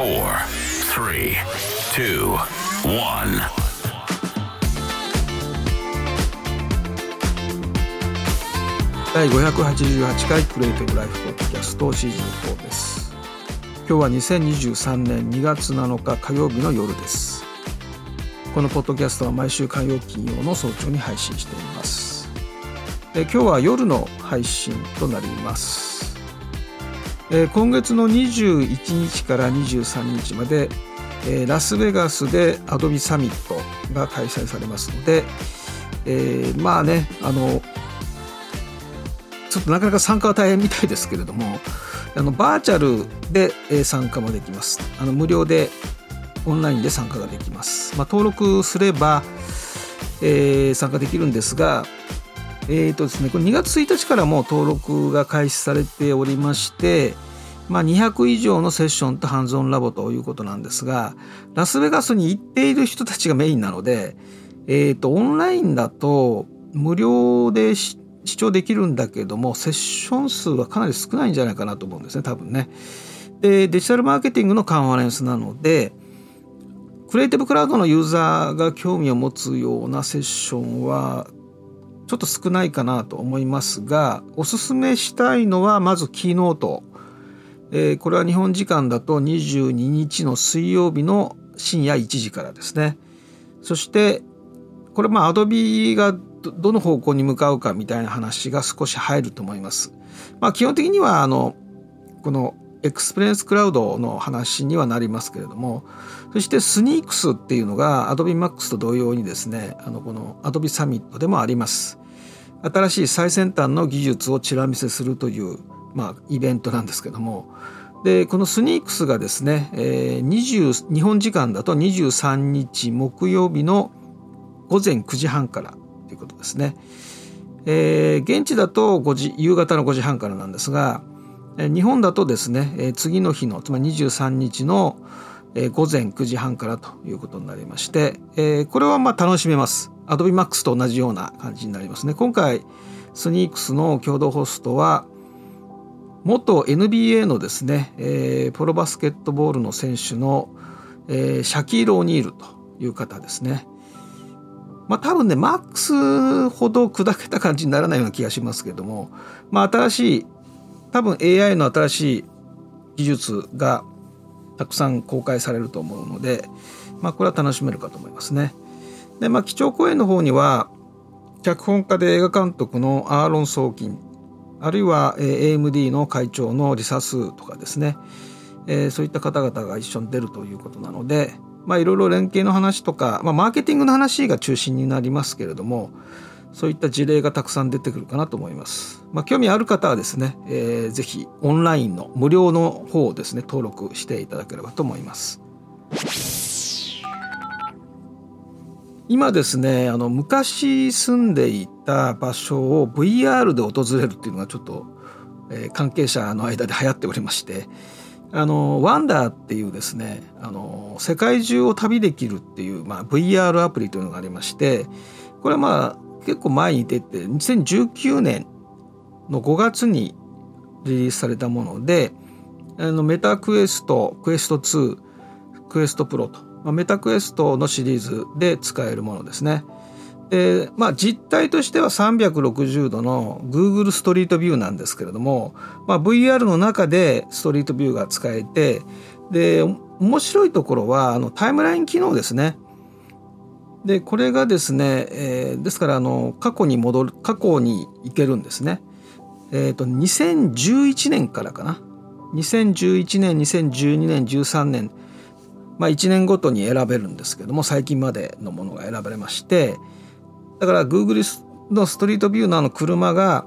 four, three, two, one. 第588回クリエイティブライフポッドキャストシーズン4です。今日は2023年2月7日火曜日の夜です。このポッドキャストは毎週火曜金曜の早朝に配信しています。え今日は夜の配信となります。え今月の21日から23日までえラスベガスでアドビサミットが開催されますので、えー、まあねあのちょっとなかなか参加は大変みたいですけれどもあのバーチャルで参加もできます。あの無料でオンラインで参加ができます、まあ、登録すれば、えー、参加できるんですがえーとですね、これ2月1日からも登録が開始されておりまして、まあ、200以上のセッションとハンズオンラボということなんですがラスベガスに行っている人たちがメインなので、えーと、オンラインだと無料で視聴できるんだけどもセッション数はかなり少ないんじゃないかなと思うんですね多分ね。でデジタルマーケティングのカンファレンスなのでクリエイティブクラウドのユーザーが興味を持つようなセッションはちょっと少ないかなと思いますがおすすめしたいのはまずキーノート、えー、これは日本時間だと22日の水曜日の深夜1時からですね。そしてこれまあアドビがどの方向に向かうかみたいな話が少し入ると思います。まあ、基本的にはあのこの Experience Cloud の話にはなりますけれどもそして Sneaks っていうのが Adobe Max と同様にですねあのこの Adobe サミットでもあります。新しい最先端の技術をちら見せするという、まあ、イベントなんですけどもでこのスニークスがですね、えー、20日本時間だと23日木曜日の午前9時半からということですね。えー、現地だと5時夕方の5時半からなんですが日本だとですね、次の日のつまり23日の、午前9時半からということになりまして、えー、これはまあ楽しめます Adobe Max と同じような感じになりますね今回スニークスの共同ホストは元 NBA のですね、えー、プロバスケットボールの選手の、えー、シャキール・オニールという方ですね。まあ多分ね、マックスほど砕けた感じにならないような気がしますけども、まあ新しい、多分 AI の新しい技術がたくさん公開されると思うので、まあこれは楽しめるかと思いますね。で、まあ基調講演の方には、脚本家で映画監督のアーロン・ソーキン、あるいは AMD の会長のリサスーとかですね、えー、そういった方々が一緒に出るということなので、ま、いろいろ連携の話とか、まあ、マーケティングの話が中心になりますけれどもそういった事例がたくさん出てくるかなと思います。まあ、興味ある方はですね、えー、ぜひオンラインの無料の方をですね登録していただければと思います。今ですねあの昔住んでいた場所を VR で訪れるっていうのがちょっと、えー、関係者の間で流行っておりましてあのワンダーっていうですねあの世界中を旅できるっていう、まあ、VR アプリというのがありましてこれはまあ結構前に出て2019年の5月にリリースされたものであのメタクエストクエスト2クエストプロと、まあ、メタクエストのシリーズで使えるものですね。でまあ、実態としては360度の Google ストリートビューなんですけれども、まあ、VR の中でストリートビューが使えてで面白いところはあのタイムライン機能ですね。でこれがですね、えー、ですからあの過去に戻る過去に行けるんですね。えっ、ー、と2011年からかな2011年2012年13年まあ1年ごとに選べるんですけども最近までのものが選ばれましてだから Google のストリートビューのあの車が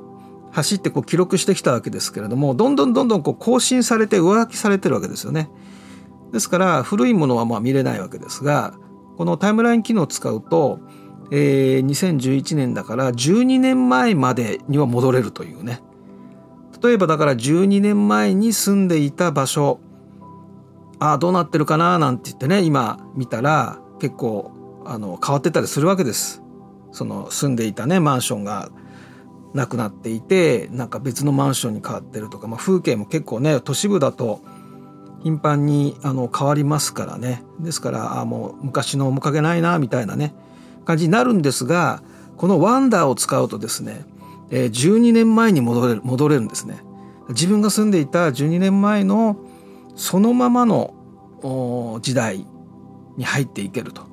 走ってこう記録してきたわけですけれどもどんどんどんどんこう更新されて上書きされてるわけですよね。ですから古いものはまあ見れないわけですがこのタイムライン機能を使うと、えー、2011年だから12年前までには戻れるというね例えばだから12年前に住んでいた場所ああどうなってるかな？なんて言ってね今見たら結構あの変わってたりするわけです。その住んでいたねマンションがなくなっていてなんか別のマンションに変わってるとか、まあ、風景も結構ね都市部だと頻繁にあの変わりますからね。ですからあもう昔の面影ないなみたいなね感じになるんですがこのワンダーを使うとですね、え、12年前に戻れる戻れるんですね。自分が住んでいた12年前のそのままの時代に入っていけると。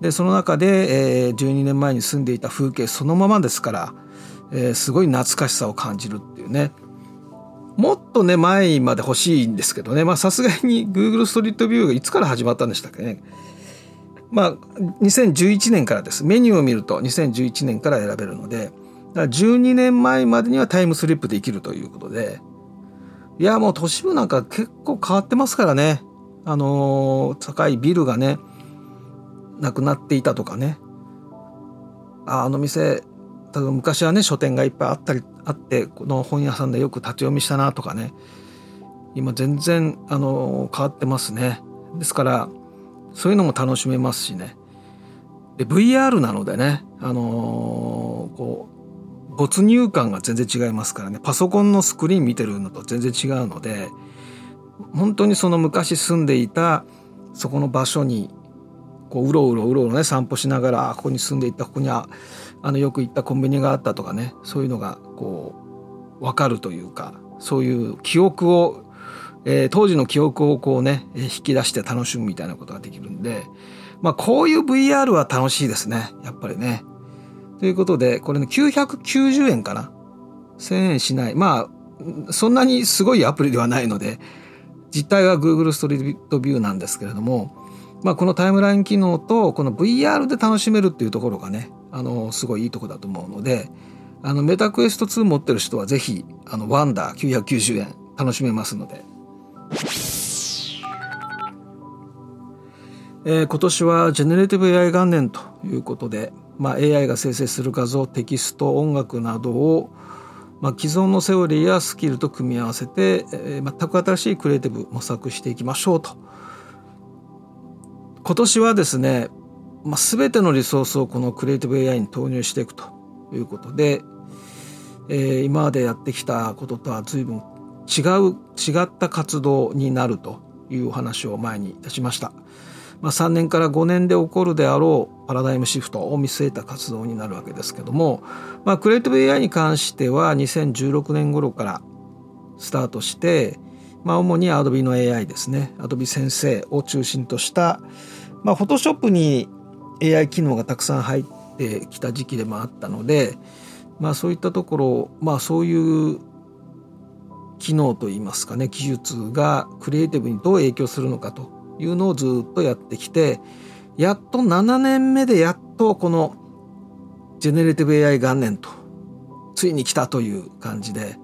でその中で、えー、12年前に住んでいた風景そのままですから、えー、すごい懐かしさを感じるっていうね。もっとね前まで欲しいんですけどね。まあさすがに Google ストリートビューがいつから始まったんでしたっけね。まあ2011年からです。メニューを見ると2011年から選べるので12年前までにはタイムスリップできるということで。いやもう都市部なんか結構変わってますからね。あのー、高いビルがねなくなっていたとかね。ああの店例えば昔はね書店がいっぱいあったりあってこの本屋さんでよく立ち読みしたなとかね。今全然あの変わってますね。ですからそういうのも楽しめますしね。で VR なのでねあのー、こう没入感が全然違いますからねパソコンのスクリーン見てるのと全然違うので本当にその昔住んでいたそこの場所にこううろうろうろうろね散歩しながらここに住んでいたここにああのよく行ったコンビニがあったとかねそういうのがこう分かるというかそういう記憶を、えー、当時の記憶をこうね引き出して楽しむみたいなことができるんでまあこういう VR は楽しいですねやっぱりね。ということでこれね990円かな？1000円しない。まあそんなにすごいアプリではないので実態は Google ストリートビューなんですけれどもまあ、このタイムライン機能とこの VR で楽しめるっていうところがねあのすごいいいとこだと思うのであのメタクエスト2持ってる人はぜひあのワンダー990円楽しめますので、えー、今年はジェネレーティブ AI 元年ということで、まあ、AI が生成する画像テキスト音楽などをまあ、既存のセオリーやスキルと組み合わせて、えー、全く新しいクリエイティブ模索していきましょうと今年はですね、まあ、全てのリソースをこのクリエイティブ AI に投入していくということで、えー、今までやってきたこととは随分違う違った活動になるというお話を前にいたしました。まあ、3年から5年で起こるであろうパラダイムシフトを見据えた活動になるわけですけども、まあ、クリエイティブ AI に関しては2016年頃からスタートして、まあ、主に Adobe の AI ですね。Adobe 先生を中心としたまあ、フォトショップに AI 機能がたくさん入ってきた時期でもあったので、まあ、そういったところ、まあ、そういう機能といいますかね技術がクリエイティブにどう影響するのかというのをずっとやってきてやっと7年目でやっとこのジェネレティブ AI 元年とついに来たという感じで、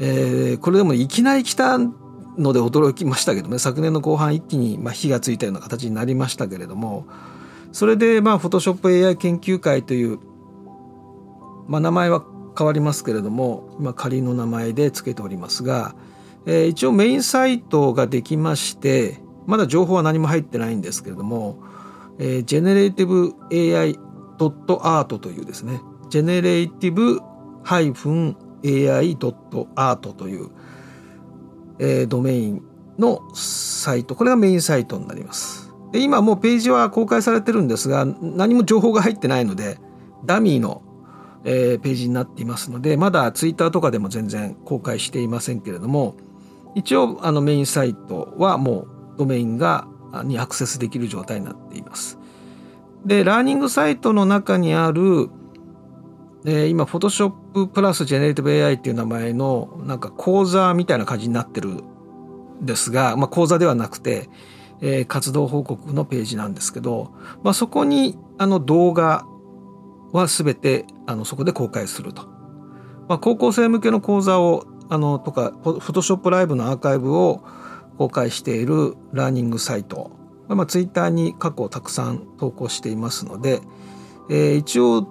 えー、これでもいきなり来たので驚きましたけどね昨年の後半一気にま火がついたような形になりましたけれどもそれでまあフォトショップ AI 研究会という、まあ、名前は変わりますけれども今仮の名前で付けておりますが、えー、一応メインサイトができましてまだ情報は何も入ってないんですけれども、えー、 Generative AI.art というですねジェネレーティブ -AI.art というえー、ドメインのサイトこれがメインサイトになります。で今もうページは公開されてるんですが何も情報が入ってないのでダミーの、えー、ページになっていますのでまだツイッターとかでも全然公開していませんけれども一応あのメインサイトはもうドメインがにアクセスできる状態になっていますでラーニングサイトの中にあるで今、フォトショッププラスジェネレティブ AI っていう名前のなんか講座みたいな感じになってるんですが、まあ、講座ではなくて、えー、活動報告のページなんですけど、まあ、そこにあの動画は全てあのそこで公開すると。まあ、高校生向けの講座をあのとかフォトショップライブのアーカイブを公開しているラーニングサイト、まあ、ツイッターに過去たくさん投稿していますので、えー、一応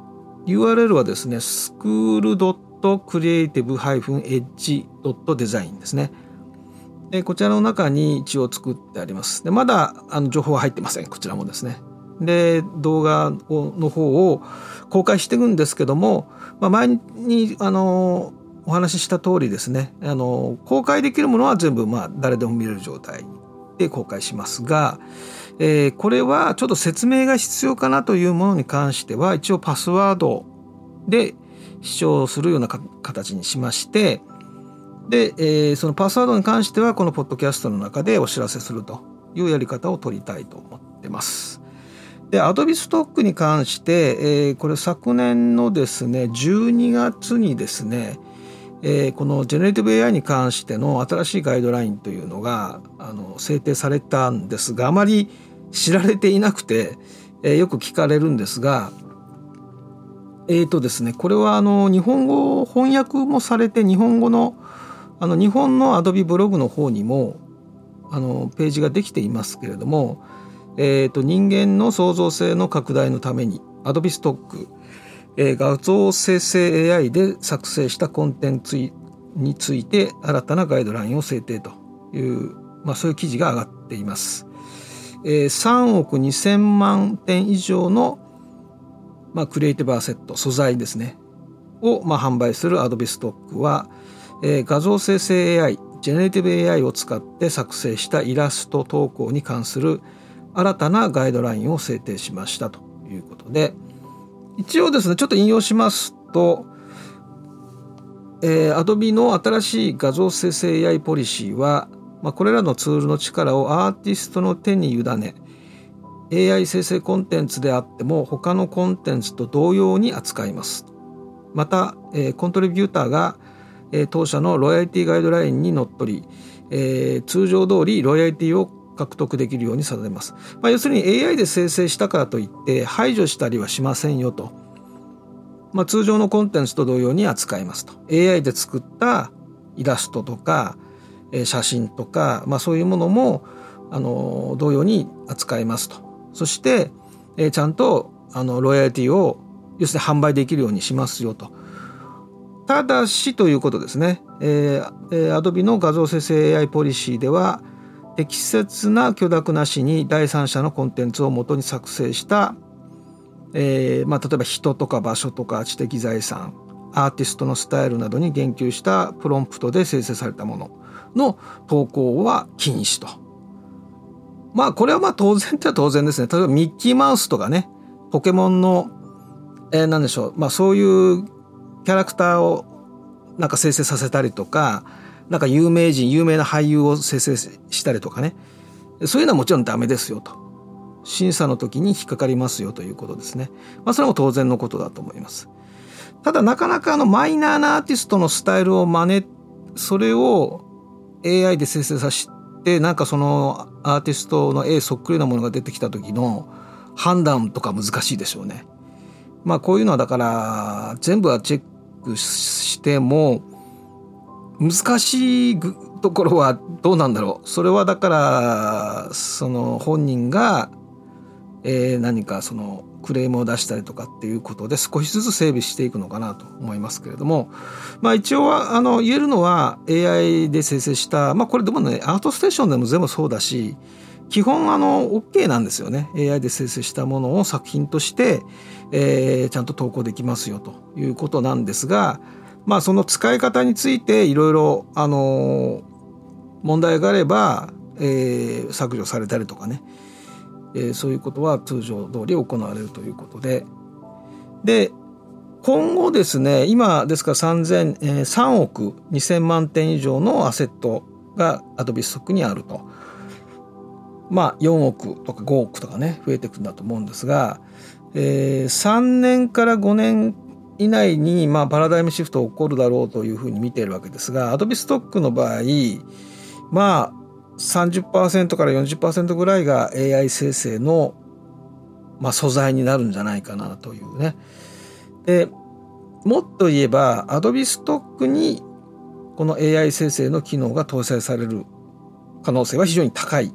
URL はですね、school.creative-edge.design ですね。でこちらの中に一応作ってあります。でまだあの情報は入ってません。こちらもですね。で動画の方を公開していくんですけども、まあ、前にあのお話しした通りですねあの公開できるものは全部まあ誰でも見れる状態で公開しますが、えー、これはちょっと説明が必要かなというものに関しては一応パスワードで視聴するような形にしましてで、えー、そのパスワードに関してはこのポッドキャストの中でお知らせするというやり方を取りたいと思ってます。で、アドビストックに関して、えー、これ昨年のですね、12月にですね、えー、このジェネレティブ AI に関しての新しいガイドラインというのがあの制定されたんですがあまり知られていなくて、えー、よく聞かれるんですがえっ、ー、とですねこれはあの日本語翻訳もされて日本語のあの日本のアドビブログの方にもあのページができていますけれどもえーと、人間の創造性の拡大のために Adobe ストック、えー、画像生成 AI で作成したコンテンツについて新たなガイドラインを制定という、まあ、そういう記事が上がっています。えー、3億2,000万点以上の、まあ、クリエイティブアセット素材ですねを、まあ、販売する Adobe ストックは、えー、画像生成 AI ジェネレティブ AI を使って作成したイラスト投稿に関する新たなガイドラインを制定しましたということで一応ですねちょっと引用しますと、えー、Adobe の新しい画像生成 AI ポリシーは、まあ、これらのツールの力をアーティストの手に委ね AI 生成コンテンツであっても他のコンテンツと同様に扱います。また、えー、コントリビューターが、えー、当社のロイヤリティガイドラインにのっとり、えー、通常通りロイヤリティを獲得できるように定めます。まあ、要するに AI で生成したからといって排除したりはしませんよと。まあ、通常のコンテンツと同様に扱いますと。AI で作ったイラストとか写真とか、まあ、そういうものもあの同様に扱いますと。そして、えちゃんとあのロイヤリティを要するに販売できるようにしますよと。ただしということですね。えー、Adobe の画像生成 AI ポリシーでは、適切な許諾なしに第三者のコンテンツをもとに作成した、えーまあ、例えば人とか場所とか知的財産アーティストのスタイルなどに言及したプロンプトで生成されたものの投稿は禁止と。まあこれはまあ当然っては当然ですね。例えばミッキーマウスとかねポケモンの、えー、何でしょう、まあ、そういうキャラクターをなんか生成させたりとかなんか有名人有名な俳優を生成したりとかね。そういうのはもちろんダメですよと。審査の時に引っかかりますよということですね。まあそれも当然のことだと思います。ただなかなかあのマイナーなアーティストのスタイルを真似それを AI で生成させてなんかそのアーティストの絵そっくりなものが出てきた時の判断とか難しいでしょうね。まあこういうのはだから全部はチェックしても難しいところはどうなんだろう。それはだからその本人が、えー、何かそのクレームを出したりとかっていうことで少しずつ整備していくのかなと思いますけれども。まあ一応はあの言えるのは AI で生成したまあこれでもねアートステーションでも全部そうだし基本あの OK なんですよね。AI で生成したものを作品として、えー、ちゃんと投稿できますよということなんですがまあその使い方についていろいろあの問題があれば、えー、削除されたりとかね、えー、そういうことは通常通り行われるということでで今後ですね今ですから3000、えー、3億2000万点以上のアセットがアドビストックにあると。まあ4億とか5億とかね増えていくんだと思うんですが、えー、3年から5年以内に、まあ、パラダイムシフト起こるだろうというふうに見ているわけですが、アドビストックの場合、まあ、30%から40%ぐらいが AI 生成の、まあ、素材になるんじゃないかなというね。で、もっと言えば、アドビストックにこの AI 生成の機能が搭載される可能性は非常に高い。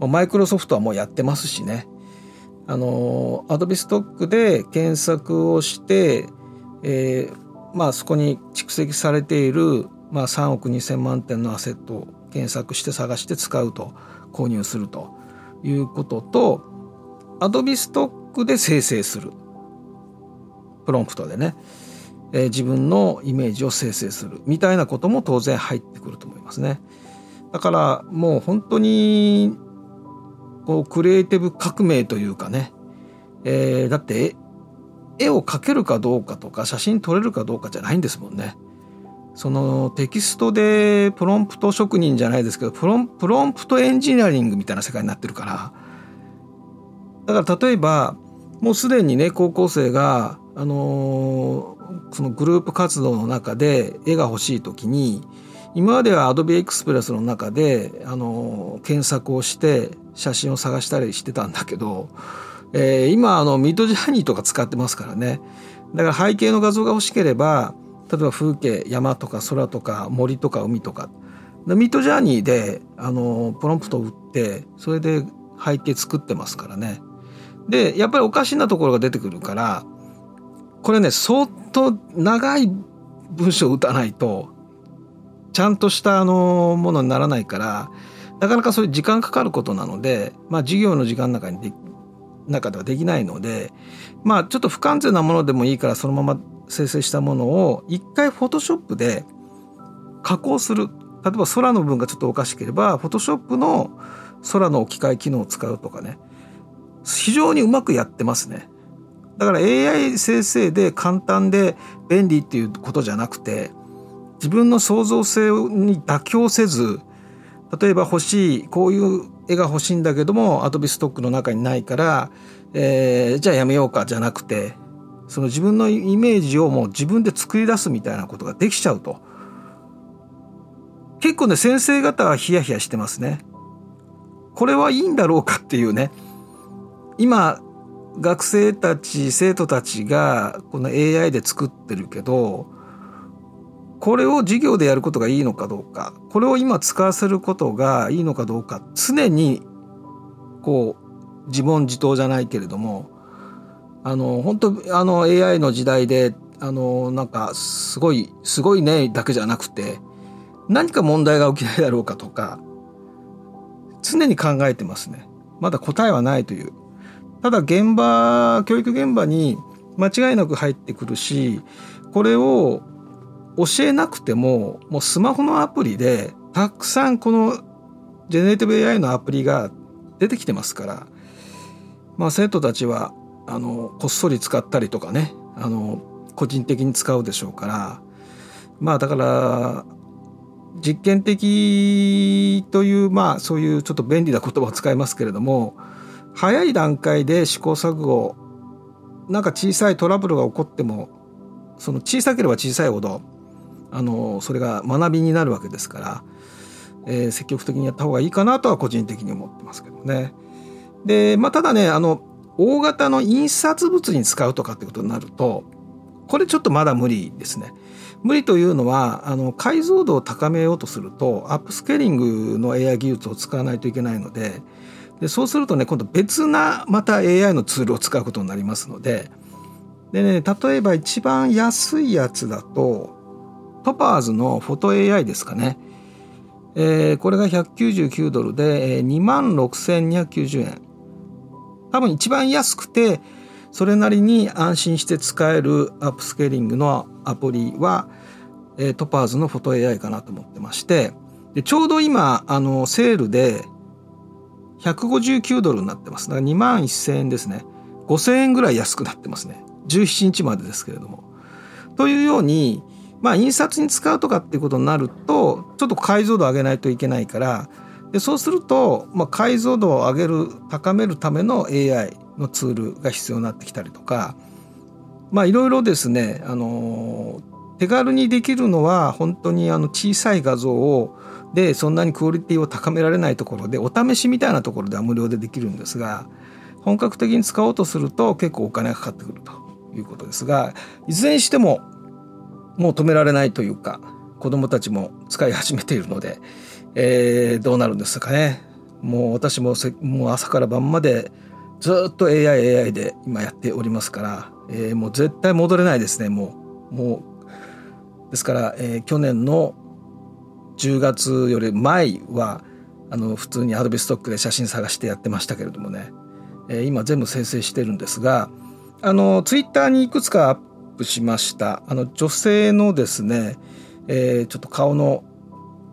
マイクロソフトはもうやってますしね。あのアドビストックで検索をして、えー、まあそこに蓄積されている、まあ、3億2,000万点のアセットを検索して探して使うと購入するということとアドビストックで生成する。プロンプトでね、えー、自分のイメージを生成する。みたいなことも当然入ってくると思いますね。だからもう本当にこうクリエイティブ革命というかね、えー、だって絵を描けるかどうかとか写真撮れるかどうかじゃないんですもんね。そのテキストでプロンプト職人じゃないですけどプロンプロンプトエンジニアリングみたいな世界になってるからだから例えばもうすでにね高校生が、あのー、そのグループ活動の中で絵が欲しい時に今までは Adobe Express の中で、あの、検索をして写真を探したりしてたんだけど、えー、今あの Midjourney とか使ってますからね。だから背景の画像が欲しければ例えば風景山とか空とか森とか海とか。ミッドジャーニーであのプロンプトを打ってそれで背景作ってますからね。でやっぱりおかしなところが出てくるからこれね相当長い文章を打たないとちゃんとしたあのものにならないからなかなかそういう時間かかることなのでまあ授業の時間の中にで中ではできないのでまあちょっと不完全なものでもいいからそのまま生成したものを一回フォトショップで加工する。例えば空の部分がちょっとおかしければフォトショップの空の置き換え機能を使うとかね。非常にうまくやってますね。だから AI 生成で簡単で便利っていうことじゃなくて自分の創造性に妥協せず例えば欲しいこういう絵が欲しいんだけどもアドビストックの中にないから、えー、じゃあやめようかじゃなくてその自分のイメージをもう自分で作り出すみたいなことができちゃうと。結構ね先生方はヒヤヒヤしてますね。これはいいんだろうかっていうね。今学生たち生徒たちがこの AI で作ってるけどこれを授業でやることがいいのかどうかこれを今使わせることがいいのかどうか常にこう自問自答じゃないけれどもあの本当あの AI の時代であのなんかすごいすごいねだけじゃなくて何か問題が起きないだろうかとか常に考えてますね。まだ答えはないという。ただ現場教育現場に間違いなく入ってくるしこれを教えなくてももうスマホのアプリでたくさんこのジェネレーティブ AI のアプリが出てきてますからまあ生徒たちはあのこっそり使ったりとかねあの個人的に使うでしょうからまあだから実験的というまあそういうちょっと便利な言葉を使いますけれども早い段階で試行錯誤なんか小さいトラブルが起こってもその小さければ小さいほどあのそれが学びになるわけですから、えー、積極的にやった方がいいかなとは個人的に思ってますけどね。でまあただねあの大型の印刷物に使うとかってことになるとこれちょっとまだ無理ですね。無理というのはあの解像度を高めようとするとアップスケーリングの AI 技術を使わないといけないのででそうするとね今度別なまた AI のツールを使うことになりますのででね例えば一番安いやつだとトパーズのフォト AI ですかね、えー、これが199ドルで、えー、2万6290円。多分一番安くてそれなりに安心して使えるアップスケーリングのアプリは、えー、トパーズのフォト AI かなと思ってまして。でちょうど今あのセールで159ドルになってます。だから2万1000円ですね。5000円ぐらい安くなってますね。17日までですけれども。というようにまあ印刷に使うとかっていうことになるとちょっと解像度を上げないといけないからでそうすると、まあ、解像度を上げる高めるための AI のツールが必要になってきたりとかまあいろいろですねあの手軽にできるのは本当にあの小さい画像をでそんなにクオリティを高められないところでお試しみたいなところでは無料でできるんですが本格的に使おうとすると結構お金がかかってくるということですがいずれにしてももう止められないというか子どもたちも使い始めているのでえー、どうなるんですかね。もう私ももう朝から晩までずっと AI, AI で今やっておりますから、えー、もう絶対戻れないですねもう。もうですから、えー、去年の10月より前はあの普通にアドビストックで写真探してやってましたけれどもね、えー、今全部生成してるんですがあのツイッターにいくつかプしました。あの女性のですね、えー、ちょっと顔の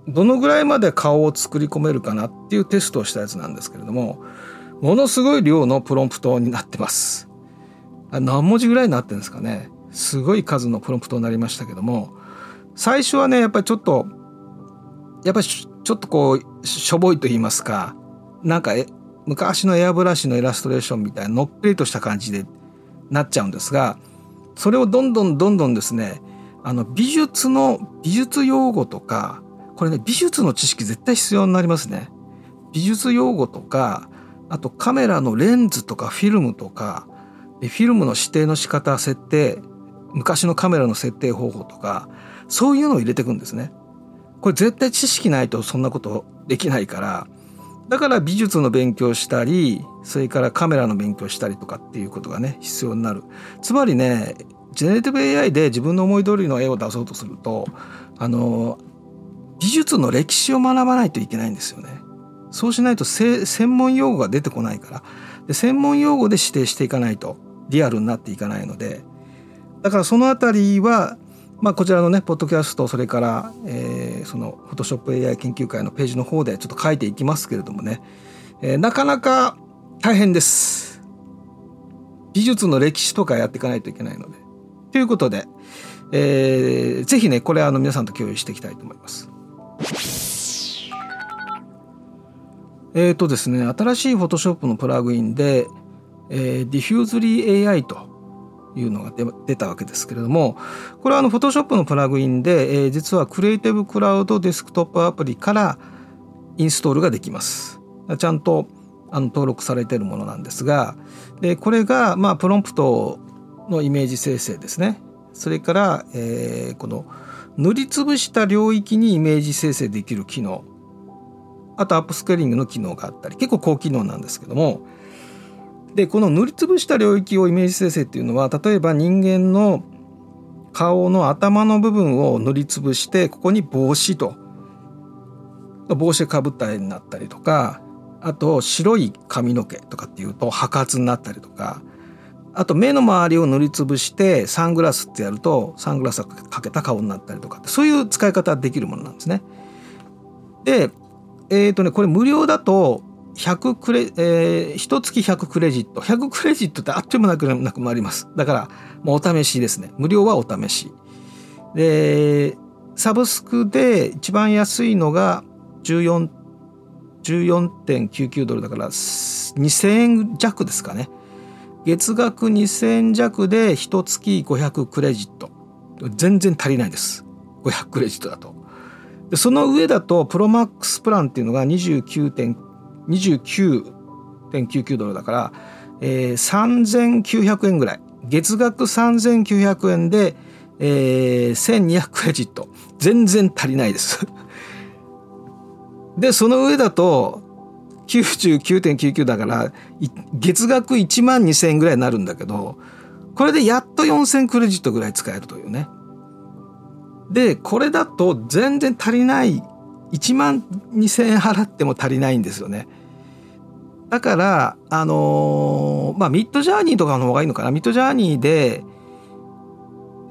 どのぐらいまで顔を作り込めるかなっていうテストをしたやつなんですけれどもものすごい量のプロンプトになってます。何文字ぐらいになってるんですかね。すごい数のプロンプトになりましたけども最初はねやっぱりちょっとやっぱりちょっとこうしょぼいと言いますかなんか昔のエアブラシのイラストレーションみたいなのっぺりとした感じでなっちゃうんですがそれをどんどんどんどんですねあの美術の美術用語とかこれね美術の知識絶対必要になりますね。美術用語とかあとカメラのレンズとかフィルムとかフィルムの指定の仕方設定昔のカメラの設定方法とかそういうのを入れていくんですね。これ絶対知識ないとそんなことできないからだから美術の勉強したりそれからカメラの勉強したりとかっていうことがね必要になる。つまりねジェネレティブ AI で自分の思い通りの絵を出そうとするとあの美術の歴史を学ばないといけないんですよね。そうしないと専門用語が出てこないから。で専門用語で指定していかないとリアルになっていかないので。だからそのあたりは、まあ、こちらのねポッドキャストそれから、えー、そのフォトショップ AI 研究会のページの方でちょっと書いていきますけれどもね、えー、なかなか大変です。美術の歴史とかやっていかないといけないので。ということで、えー、ぜひねこれあの皆さんと共有していきたいと思います。えっ、ー、とですね新しいフォトショップのプラグインで、えー、ディフューズリー AI というのが出たわけですけれどもこれはあの Photoshop のプラグインで、えー、実は Creative Cloud デスクトップアプリからインストールができます。ちゃんとあの登録されているものなんですがでこれがまあプロンプトのイメージ生成ですね。それから、えー、この塗りつぶした領域にイメージ生成できる機能。あとアップスケーリングの機能があったり。結構高機能なんですけどもでこの塗りつぶした領域をイメージ生成っていうのは例えば人間の顔の頭の部分を塗りつぶしてここに帽子と帽子かぶった絵になったりとかあと白い髪の毛とかっていうと白髪になったりとかあと目の周りを塗りつぶしてサングラスってやるとサングラスかけた顔になったりとかそういう使い方できるものなんですね。でえっ、ー、とねこれ無料だと100クレ、えー、1月100クレジット。100クレジットってあっという間なくなくなります。だから、もうお試しですね。無料はお試し。で、サブスクで一番安いのが14、14.99ドルだから2000円弱ですかね。月額2000円弱で1月500クレジット。全然足りないです。500クレジットだと。でその上だとプロマックスプランっていうのが29.99 29.99ドルだから、えー、3900円ぐらい。月額3900円で、えー、1200クレジット。全然足りないです。でその上だと99.99だから月額1万2000円ぐらいになるんだけどこれでやっと4000クレジットぐらい使えるというね。でこれだと全然足りない。1万2,000円払っても足りないんですよね。だからあのー、まあミッドジャーニーとかの方がいいのかな？ミッドジャーニーで、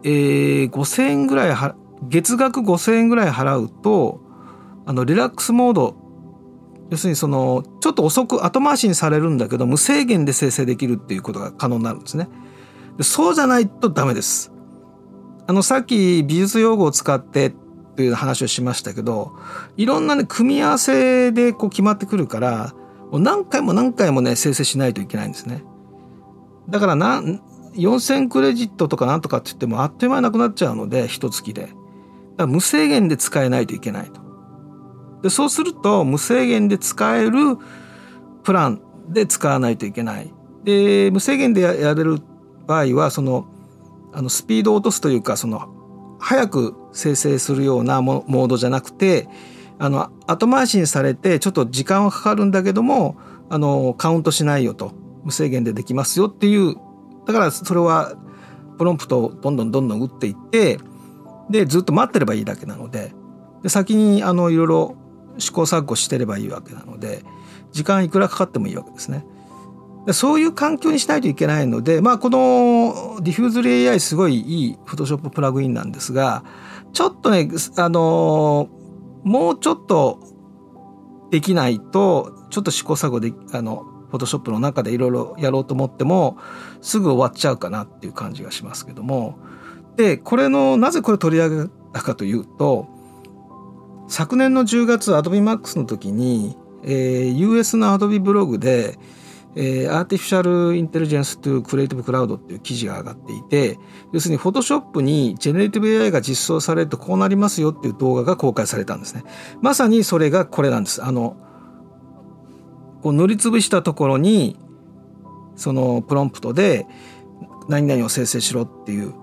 えー、5,000円ぐらいは月額5,000円ぐらい払うとあのリラックスモード要するにそのちょっと遅く後回しにされるんだけど無制限で生成できるっていうことが可能になるんですね。でそうじゃないとダメです。あの、さっき美術用語を使ってという話をしましたけど、いろんなね、組み合わせでこう決まってくるから、もう何回も何回もね、生成しないといけないんですね。だからな、4000クレジットとかなんとかって言ってもあっという間になくなっちゃうので、一月で。だから無制限で使えないといけないと。で、そうすると無制限で使えるプランで使わないといけない。で、無制限でやれる場合は、その、あのスピードを落とすというかその早く生成するようなモードじゃなくてあの後回しにされてちょっと時間はかかるんだけどもあのカウントしないよと。無制限でできますよっていう。だからそれはプロンプトをどんどんどんどん打っていってでずっと待ってればいいだけなので。で先にいろいろ試行錯誤してればいいわけなので時間いくらかかってもいいわけですね。そういう環境にしないといけないので、まあ、このディフューズリ AI すごいいい Photoshop プラグインなんですがちょっとねあのもうちょっとできないとちょっと試行錯誤であのフォトショップの中でいろいろやろうと思ってもすぐ終わっちゃうかなっていう感じがしますけども。でこれのなぜこれ取り上げたかというと昨年の10月 AdobeMax の時に、えー、US の Adobe ブログでえー、アーティフィシャルインテリジェンスというクリエイティブクラウドっていう記事が上がっていて、要するにフォトショップにジェネレティブ AI が実装されるとこうなりますよっていう動画が公開されたんですね。まさにそれがこれなんです。あの、こう塗りつぶしたところに、そのプロンプトで何々を生成しろっていう、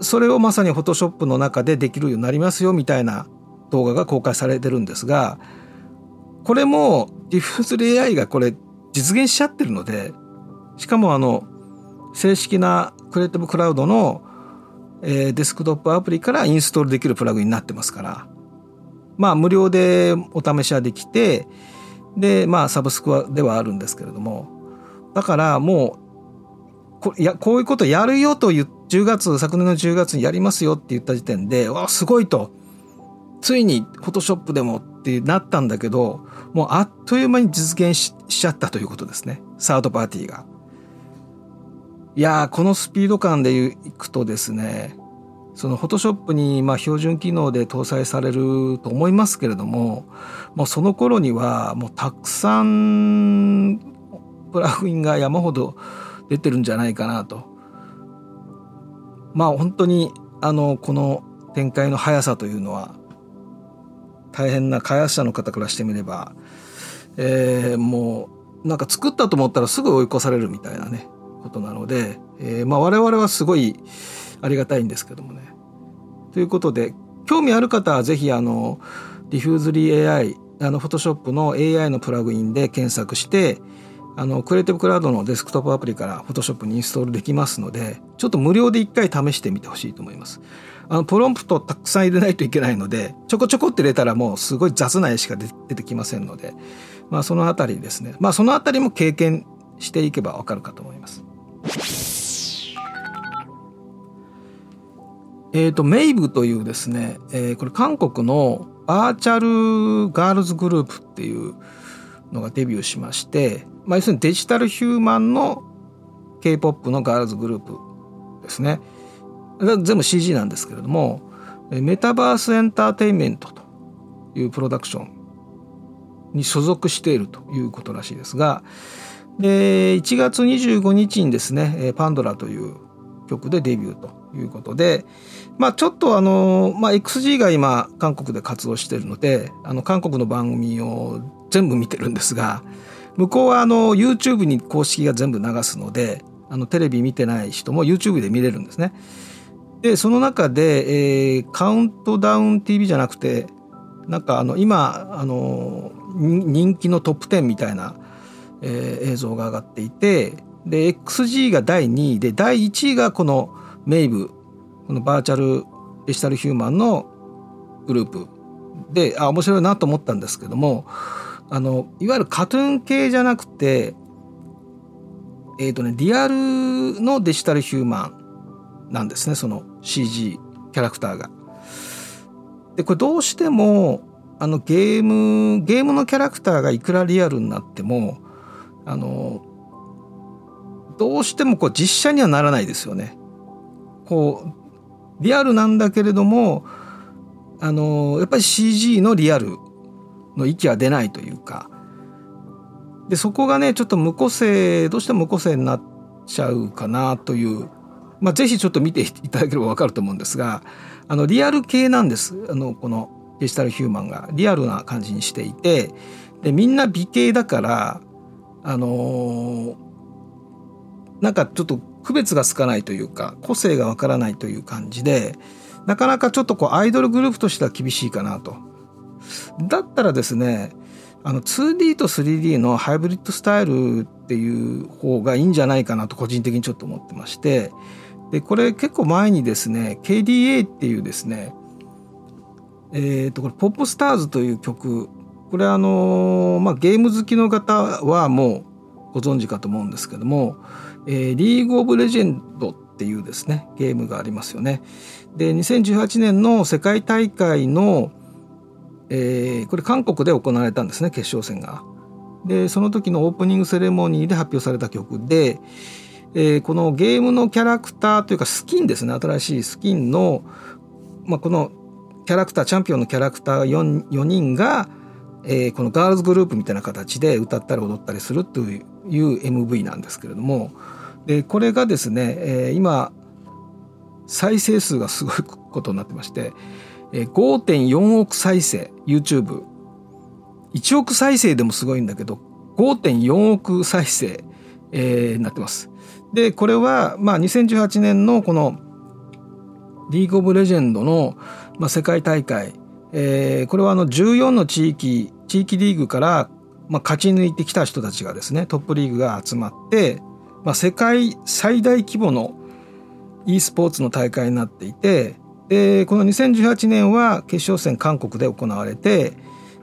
それをまさに Photoshop の中でできるようになりますよみたいな動画が公開されてるんですが、これもディフューズ AI がこれ実現しちゃってるのでしかもあの正式な Creative Cloud の、え、デスクトップアプリからインストールできるプラグインになってますから。まあ無料でお試しはできてでまあサブスクではあるんですけれども。だからもうこやこういうことやるよという10月昨年の10月にやりますよって言った時点でわすごいと。ついにフォトショップでもってなったんだけどもうあっという間に実現ししちゃったということですねサードパーティーが。いやこのスピード感でいくとですねそのフォトショップにまあ標準機能で搭載されると思いますけれどももうその頃にはもうたくさんプラグインが山ほど出てるんじゃないかなと。まあ本当にあのこの展開の速さというのは大変な開発者の方からしてみれば、えー、もうなんか作ったと思ったらすぐ追い越されるみたいなねことなので、えー、まあ我々はすごいありがたいんですけどもね。ということで興味ある方はぜひあのディフューズリー AI あのフォトショップの AI のプラグインで検索してあの Creative Cloud のデスクトップアプリから Photoshop にインストールできますのでちょっと無料で一回試してみてほしいと思います。あのプロンプトたくさん入れないといけないのでちょこちょこって入れたらもうすごい雑な絵しか出てきませんので、まあ、そのあたりですねまあそのあたりも経験していけばわかるかと思います。えっ、ー、とメイブというですね、えー、これ韓国のバーチャルガールズグループっていうのがデビューしまして、まあ、要するにデジタルヒューマンの K-POP のガールズグループですね。全部 CG なんですけれどもメタバースエンターテインメントというプロダクションに所属しているということらしいですがで1月25日にですね「パンドラ」という曲でデビューということでまあちょっとあの、まあ、XG が今韓国で活動しているのであの韓国の番組を全部見てるんですが向こうはあの YouTube に公式が全部流すのであのテレビ見てない人も YouTube で見れるんですね。でその中で、えー、カウントダウン TV じゃなくてなんかあの今あの人気のトップ10みたいな、えー、映像が上がっていてで XG が第2位で第1位がこのメイブこのバーチャルデジタルヒューマンのグループであ面白いなと思ったんですけどもあのいわゆるカトゥーン系じゃなくてえっ、ー、とねリアルのデジタルヒューマンなんですねその CG キャラクターが。でこれどうしてもあのゲームゲームのキャラクターがいくらリアルになってもあのどうしてもこう実写にはならないですよね。こうリアルなんだけれどもあのやっぱり CG のリアルの域は出ないというかでそこがねちょっと無個性どうしても無個性になっちゃうかなというまあ、ぜひちょっと見ていただければ分かると思うんですがあのリアル系なんですあのこのデジタルヒューマンがリアルな感じにしていてでみんな美形だからあのー、なんかちょっと区別がつかないというか個性がわからないという感じでなかなかちょっとこうアイドルグループとしては厳しいかなと。だったらですねあの 2D と 3D のハイブリッドスタイルっていう方がいいんじゃないかなと個人的にちょっと思ってましてでこれ結構前にですね KDA っていうですねえ、ー、とこれ「ポップスターズ」という曲これあのまあゲーム好きの方はもうご存知かと思うんですけども、えー、リーグ・オブ・レジェンドっていうですねゲームがありますよね。で2018年の世界大会の、えー、これ韓国で行われたんですね決勝戦が。でその時のオープニングセレモニーで発表された曲で、えー、このゲームのキャラクターというかスキンですね新しいスキンの、まあ、このキャラクターチャンピオンのキャラクター 4, 4人が、えー、このガールズグループみたいな形で歌ったり踊ったりするという MV なんですけれどもでこれがですね、えー、今再生数がすごいことになってまして、えー、5.4億再生 YouTube1 億再生でもすごいんだけど5.4億再生、えー、なってます。でこれはまあ2018年のこのリーグオブレジェンドの、まあ、世界大会、えー、これはあの14の地域地域リーグから、まあ、勝ち抜いてきた人たちがですねトップリーグが集まって、まあ、世界最大規模の e スポーツの大会になっていてでこの2018年は決勝戦韓国で行われて、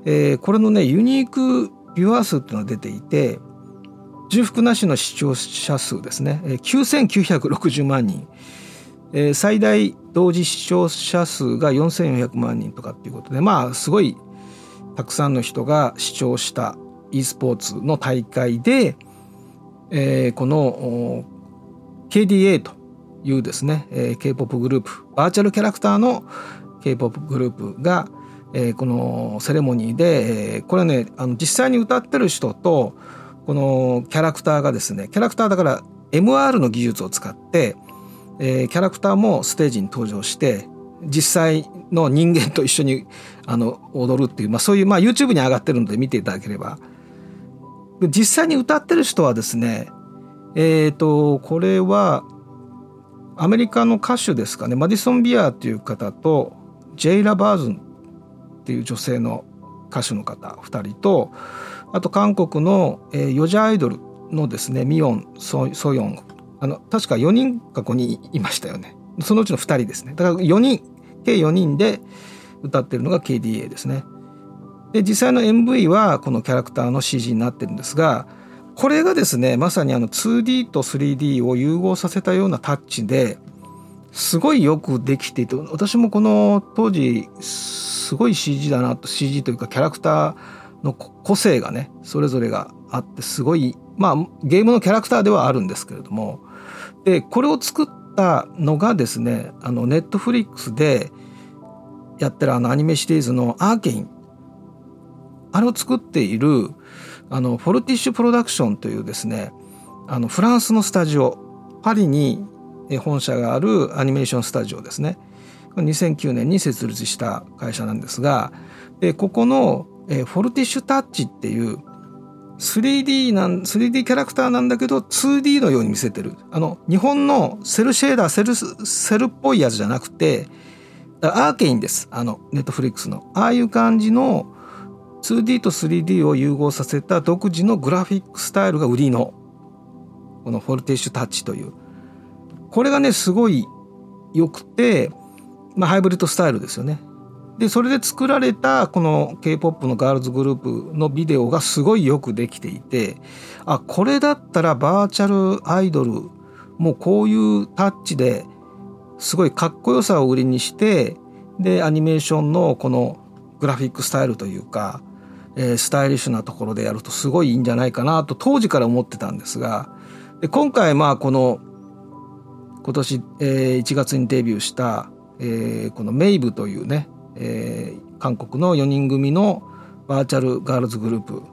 えー、これのねユニークビュアー数っていうのが出ていて重複なしの視聴者数ですね。9960万人、えー、最大同時視聴者数が4400万人とかっていうことでまあすごいたくさんの人が視聴した e スポーツの大会で、えー、この KDA というですね、えー、K-POP グループバーチャルキャラクターの K-POP グループが、えー、このセレモニーで、えー、これはねあの実際に歌ってる人とこのキャラクターがですねキャラクターだから MR の技術を使って、えー、キャラクターもステージに登場して実際の人間と一緒にあの踊るっていう、まあ、そういう、まあ、YouTube に上がってるので見ていただければ。実際に歌ってる人はですねえっ、ー、とこれはアメリカの歌手ですかね。マディソン・ビアーっていう方とジェイラ・バーズンっていう女性の歌手の方2人とあと韓国の、えー、ヨジャアイドルのですねミヨンソヨンあの確か4人か5人いましたよね。そのうちの2人ですね。だから4人計4人で歌ってるのが KDA ですね。で実際の MV はこのキャラクターの CG になってるんですがこれがですねまさにあの 2D と 3D を融合させたようなタッチですごいよくできていて私もこの当時すごい CG だなと CG というかキャラクターの個性がねそれぞれがあってすごいまあゲームのキャラクターではあるんですけれどもでこれを作ったのがですねあのネットフリックスでやってるあのアニメシリーズの「アーケイン」あれを作っているあのフォルティッシュプロダクションというですねあのフランスのスタジオ。パリに本社があるアニメーションスタジオですね。2009年に設立した会社なんですがでここの、フォルティッシュタッチっていう 3D なん 3D キャラクターなんだけど 2D のように見せてる。あの日本のセルシェーダーセルセルっぽいやつじゃなくて Arcane です。あの Netflix の。ああいう感じの 2D と 3D を融合させた独自のグラフィックスタイルが売りのこの Fortiche タッチという。これがねすごい良くてまあハイブリッドスタイルですよね。でそれで作られたこの K-POP のガールズグループのビデオがすごいよくできていてあこれだったらバーチャルアイドルもうこういうタッチですごいかっこよさを売りにしてでアニメーションのこのグラフィックスタイルというか、えー、スタイリッシュなところでやるとすごいいいんじゃないかなと当時から思ってたんですがで今回まあこの今年、えー、1月にデビューした、えー、このメイブというねえー、韓国の4人組のバーチャルガールズグループ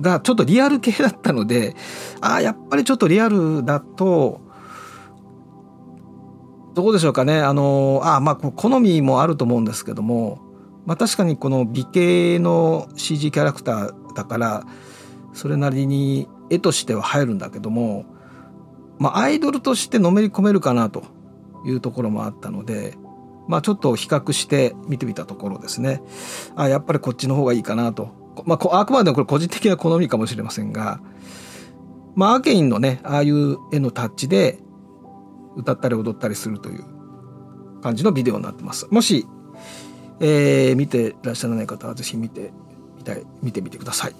がちょっとリアル系だったのでああやっぱりちょっとリアルだとどうでしょうかね。あのあまあ好みもあると思うんですけども、まあ、確かにこの美形の CG キャラクターだからそれなりに絵としては入るんだけども、まあ、アイドルとしてのめり込めるかなというところもあったのでまあ、ちょっと比較して見てみたところですねあやっぱりこっちの方がいいかなと、まあ、あくまでもこれ個人的な好みかもしれませんが、まあ、アーケインのねああいう絵のタッチで歌ったり踊ったりするという感じのビデオになってます。もし、えー、見てらっしゃらない方はぜひ見てみたい見てみてください。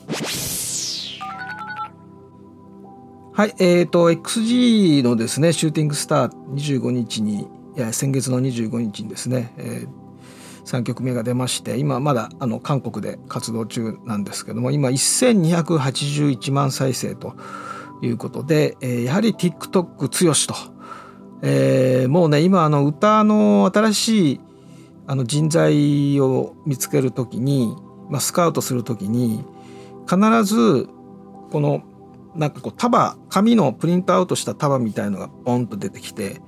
はい、えっ、ー、と XG のですねシューティングスター25日に先月の25日にですね、えー、3曲目が出まして今まだあの韓国で活動中なんですけども今1281万再生ということで、えー、やはり TikTok 強しと、えー、もうね今あの歌の新しいあの人材を見つける時に、まあ、スカウトする時に必ずこのなんかこう束紙のプリントアウトした束みたいのがポンと出てきて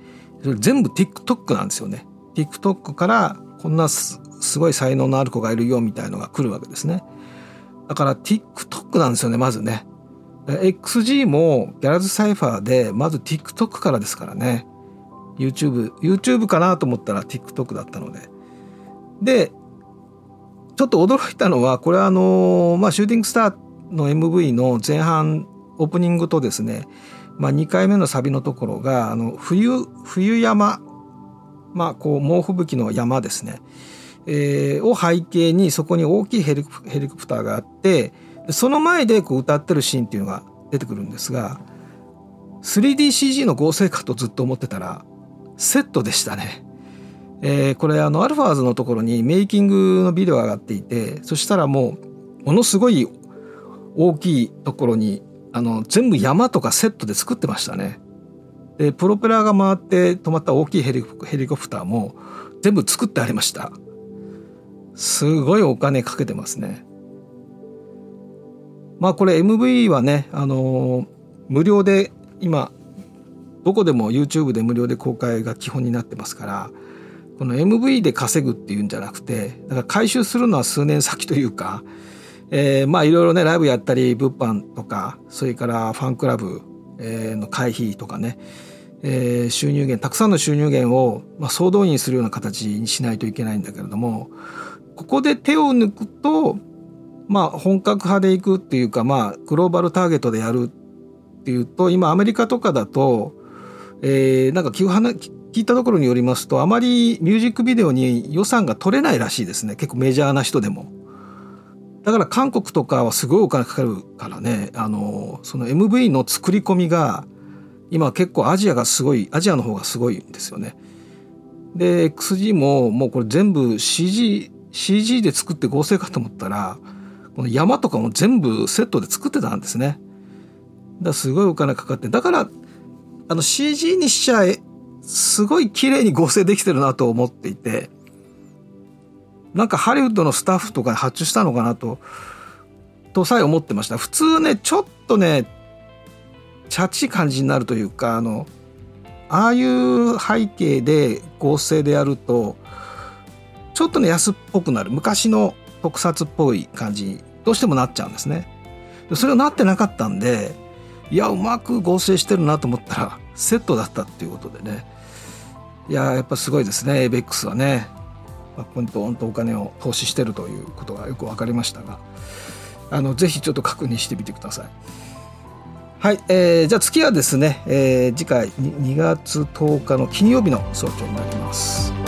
全部 TikTok なんですよね。TikTok からこんなすごい才能のある子がいるよみたいのが来るわけですね。だから TikTok なんですよねまずね。XG もギャラズサイファーでまず TikTok からですからね。YouTube、YouTube かなと思ったら TikTok だったので。で、ちょっと驚いたのは、これはあの、まあ、シューティングスターの MV の前半オープニングとですね、まあ、2回目のサビのところがあの冬冬山、まあ、こう猛吹雪の山ですね、えー、を背景にそこに大きいヘリヘリコプターがあってその前でこう歌ってるシーンっていうのが出てくるんですが 3DCG の合成かとずっと思ってたらセットでしたね。えー、これあのアルファーズのところにメイキングのビデオが上がっていてそしたらもうものすごい大きいところにあの全部山とかセットで作ってましたね。でプロペラが回って止まった大きいヘリヘリコプターも全部作ってありました。すごいお金かけてますね。まあこれ MV はね、あの無料で今どこでも YouTube で無料で公開が基本になってますからこの MV で稼ぐっていうんじゃなくてだから回収するのは数年先というかえー、まあいろいろねライブやったり物販とかそれからファンクラブの会費とかね、えー、収入源たくさんの収入源を、まあ、総動員するような形にしないといけないんだけれどもここで手を抜くとまあ本格派でいくっていうかまあグローバルターゲットでやるっていうと今アメリカとかだと、えー、なんか聞いたところによりますとあまりミュージックビデオに予算が取れないらしいですね結構メジャーな人でも。だから韓国とかはすごいお金かかるからねあのその MV の作り込みが今結構アジアがすごいアジアの方がすごいんですよね。で XG ももうこれ全部 CG, CG で作って合成かと思ったらこの山とかも全部セットで作ってたんですね。だからすごいお金かかってだからあの CG にしちゃえすごい綺麗に合成できてるなと思っていてなんかハリウッドのスタッフとかに発注したのかなと、とさえ思ってました。普通ね、ちょっとね、チャチい感じになるというか、あの、ああいう背景で合成でやると、ちょっとね、安っぽくなる。昔の特撮っぽい感じにどうしてもなっちゃうんですね。それはなってなかったんで、いや、うまく合成してるなと思ったら、セットだったっていうことでね。いや、やっぱすごいですね、エイベックスはね。まあ、ここにドーンとお金を投資してるということがよく分かりましたがあのぜひちょっと確認してみてください。はい、えー、じゃあ次はですね、えー、次回 2, 2月10日の金曜日の早朝になります。